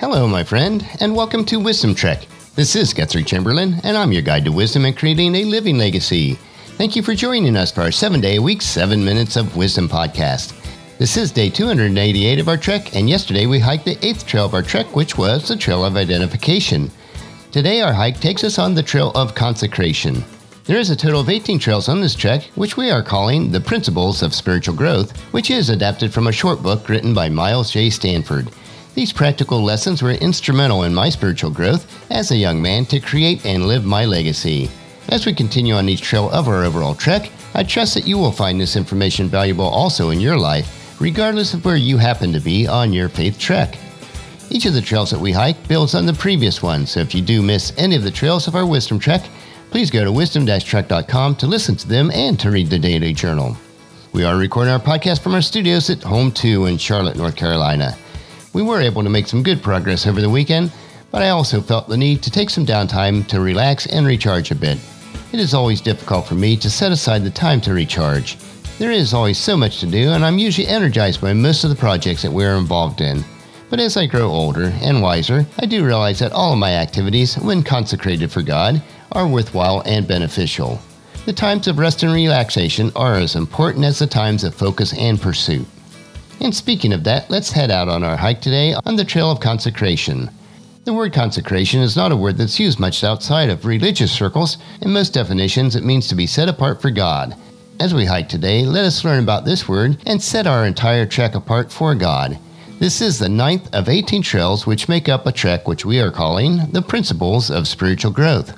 Hello, my friend, and welcome to Wisdom Trek. This is Guthrie Chamberlain, and I'm your guide to wisdom and creating a living legacy. Thank you for joining us for our seven day a week, seven minutes of wisdom podcast. This is day 288 of our trek, and yesterday we hiked the eighth trail of our trek, which was the Trail of Identification. Today, our hike takes us on the Trail of Consecration. There is a total of 18 trails on this trek, which we are calling The Principles of Spiritual Growth, which is adapted from a short book written by Miles J. Stanford. These practical lessons were instrumental in my spiritual growth as a young man to create and live my legacy. As we continue on each trail of our overall trek, I trust that you will find this information valuable also in your life, regardless of where you happen to be on your faith trek. Each of the trails that we hike builds on the previous one, so if you do miss any of the trails of our wisdom trek, Please go to wisdom-trek.com to listen to them and to read the daily journal. We are recording our podcast from our studios at Home 2 in Charlotte, North Carolina. We were able to make some good progress over the weekend, but I also felt the need to take some downtime to relax and recharge a bit. It is always difficult for me to set aside the time to recharge. There is always so much to do, and I'm usually energized by most of the projects that we are involved in. But as I grow older and wiser, I do realize that all of my activities, when consecrated for God, are worthwhile and beneficial. The times of rest and relaxation are as important as the times of focus and pursuit. And speaking of that, let's head out on our hike today on the Trail of Consecration. The word consecration is not a word that's used much outside of religious circles. In most definitions, it means to be set apart for God. As we hike today, let us learn about this word and set our entire trek apart for God. This is the ninth of 18 trails which make up a trek which we are calling the Principles of Spiritual Growth.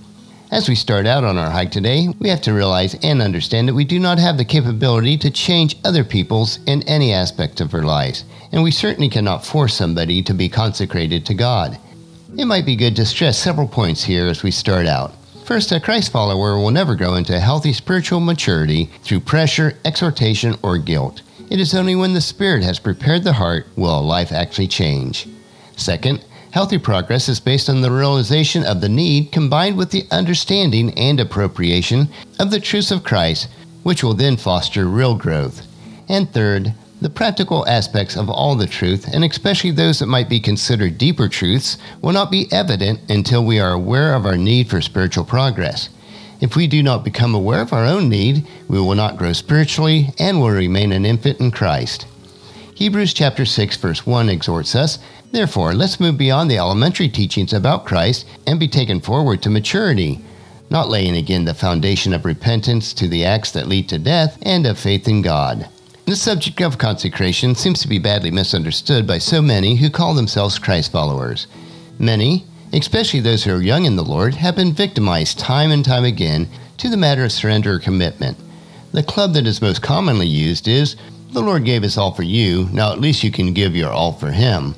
As we start out on our hike today, we have to realize and understand that we do not have the capability to change other people's in any aspect of their lives, and we certainly cannot force somebody to be consecrated to God. It might be good to stress several points here as we start out. First, a Christ follower will never grow into healthy spiritual maturity through pressure, exhortation, or guilt. It is only when the Spirit has prepared the heart will life actually change. Second, Healthy progress is based on the realization of the need combined with the understanding and appropriation of the truths of Christ, which will then foster real growth. And third, the practical aspects of all the truth, and especially those that might be considered deeper truths, will not be evident until we are aware of our need for spiritual progress. If we do not become aware of our own need, we will not grow spiritually and will remain an infant in Christ. Hebrews chapter 6 verse 1 exhorts us, Therefore, let's move beyond the elementary teachings about Christ and be taken forward to maturity, not laying again the foundation of repentance to the acts that lead to death and of faith in God. The subject of consecration seems to be badly misunderstood by so many who call themselves Christ followers. Many, especially those who are young in the Lord, have been victimized time and time again to the matter of surrender or commitment. The club that is most commonly used is, The Lord gave us all for you, now at least you can give your all for Him.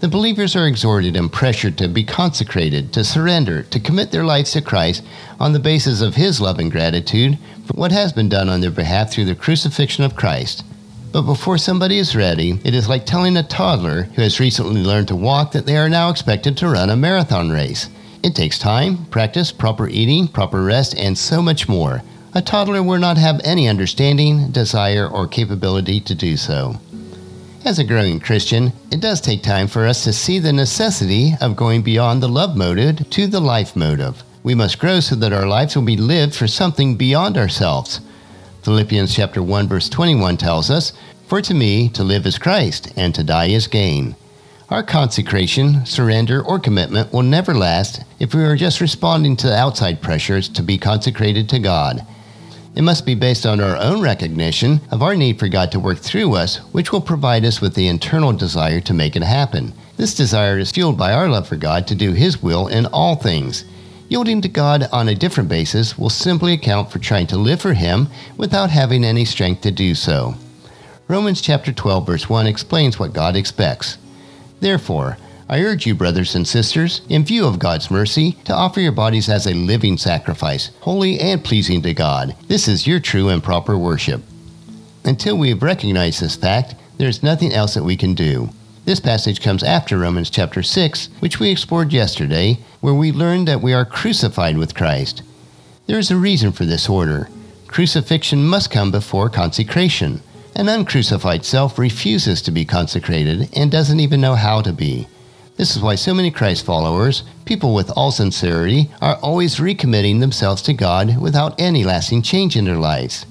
The believers are exhorted and pressured to be consecrated, to surrender, to commit their lives to Christ on the basis of His love and gratitude for what has been done on their behalf through the crucifixion of Christ. But before somebody is ready, it is like telling a toddler who has recently learned to walk that they are now expected to run a marathon race. It takes time, practice, proper eating, proper rest, and so much more. A toddler will not have any understanding, desire, or capability to do so. As a growing Christian, it does take time for us to see the necessity of going beyond the love motive to the life motive. We must grow so that our lives will be lived for something beyond ourselves. Philippians chapter 1 verse 21 tells us, "For to me to live is Christ, and to die is gain." Our consecration, surrender, or commitment will never last if we are just responding to outside pressures to be consecrated to God. It must be based on our own recognition of our need for God to work through us, which will provide us with the internal desire to make it happen. This desire is fueled by our love for God to do His will in all things. Yielding to God on a different basis will simply account for trying to live for Him without having any strength to do so. Romans chapter 12 verse 1 explains what God expects. Therefore, I urge you, brothers and sisters, in view of God's mercy, to offer your bodies as a living sacrifice, holy and pleasing to God. This is your true and proper worship. Until we have recognized this fact, there is nothing else that we can do. This passage comes after Romans chapter 6, which we explored yesterday, where we learned that we are crucified with Christ. There is a reason for this order. Crucifixion must come before consecration. An uncrucified self refuses to be consecrated and doesn't even know how to be. This is why so many Christ followers, people with all sincerity, are always recommitting themselves to God without any lasting change in their lives.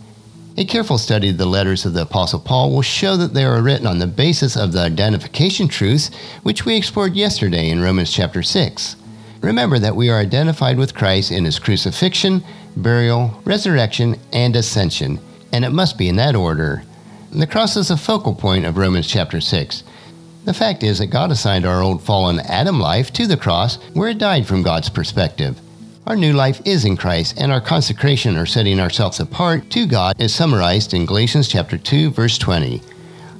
A careful study of the letters of the Apostle Paul will show that they are written on the basis of the identification truths which we explored yesterday in Romans chapter 6. Remember that we are identified with Christ in his crucifixion, burial, resurrection, and ascension, and it must be in that order. The cross is the focal point of Romans chapter 6. The fact is that God assigned our old fallen Adam life to the cross where it died from God's perspective. Our new life is in Christ, and our consecration or setting ourselves apart to God is summarized in Galatians chapter 2 verse 20.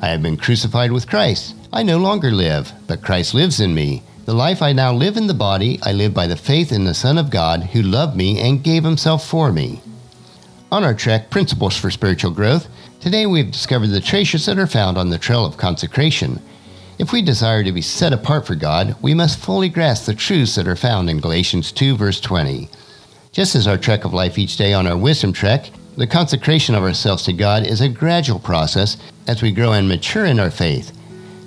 I have been crucified with Christ. I no longer live, but Christ lives in me. The life I now live in the body, I live by the faith in the Son of God who loved me and gave himself for me. On our trek, Principles for Spiritual Growth, today we've discovered the treasures that are found on the trail of consecration. If we desire to be set apart for God, we must fully grasp the truths that are found in Galatians 2, verse 20. Just as our trek of life each day on our wisdom trek, the consecration of ourselves to God is a gradual process as we grow and mature in our faith.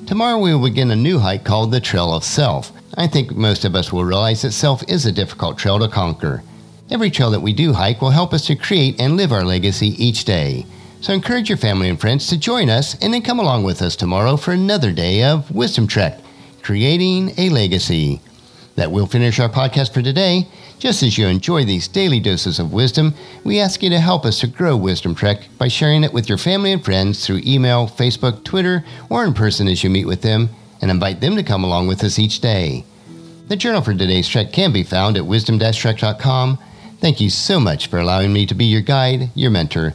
Tomorrow we will begin a new hike called the Trail of Self. I think most of us will realize that self is a difficult trail to conquer. Every trail that we do hike will help us to create and live our legacy each day. So encourage your family and friends to join us and then come along with us tomorrow for another day of Wisdom Trek, creating a legacy. That will finish our podcast for today. Just as you enjoy these daily doses of wisdom, we ask you to help us to grow Wisdom Trek by sharing it with your family and friends through email, Facebook, Twitter, or in person as you meet with them, and invite them to come along with us each day. The journal for today's trek can be found at wisdom-trek.com. Thank you so much for allowing me to be your guide, your mentor,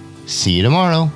See you tomorrow.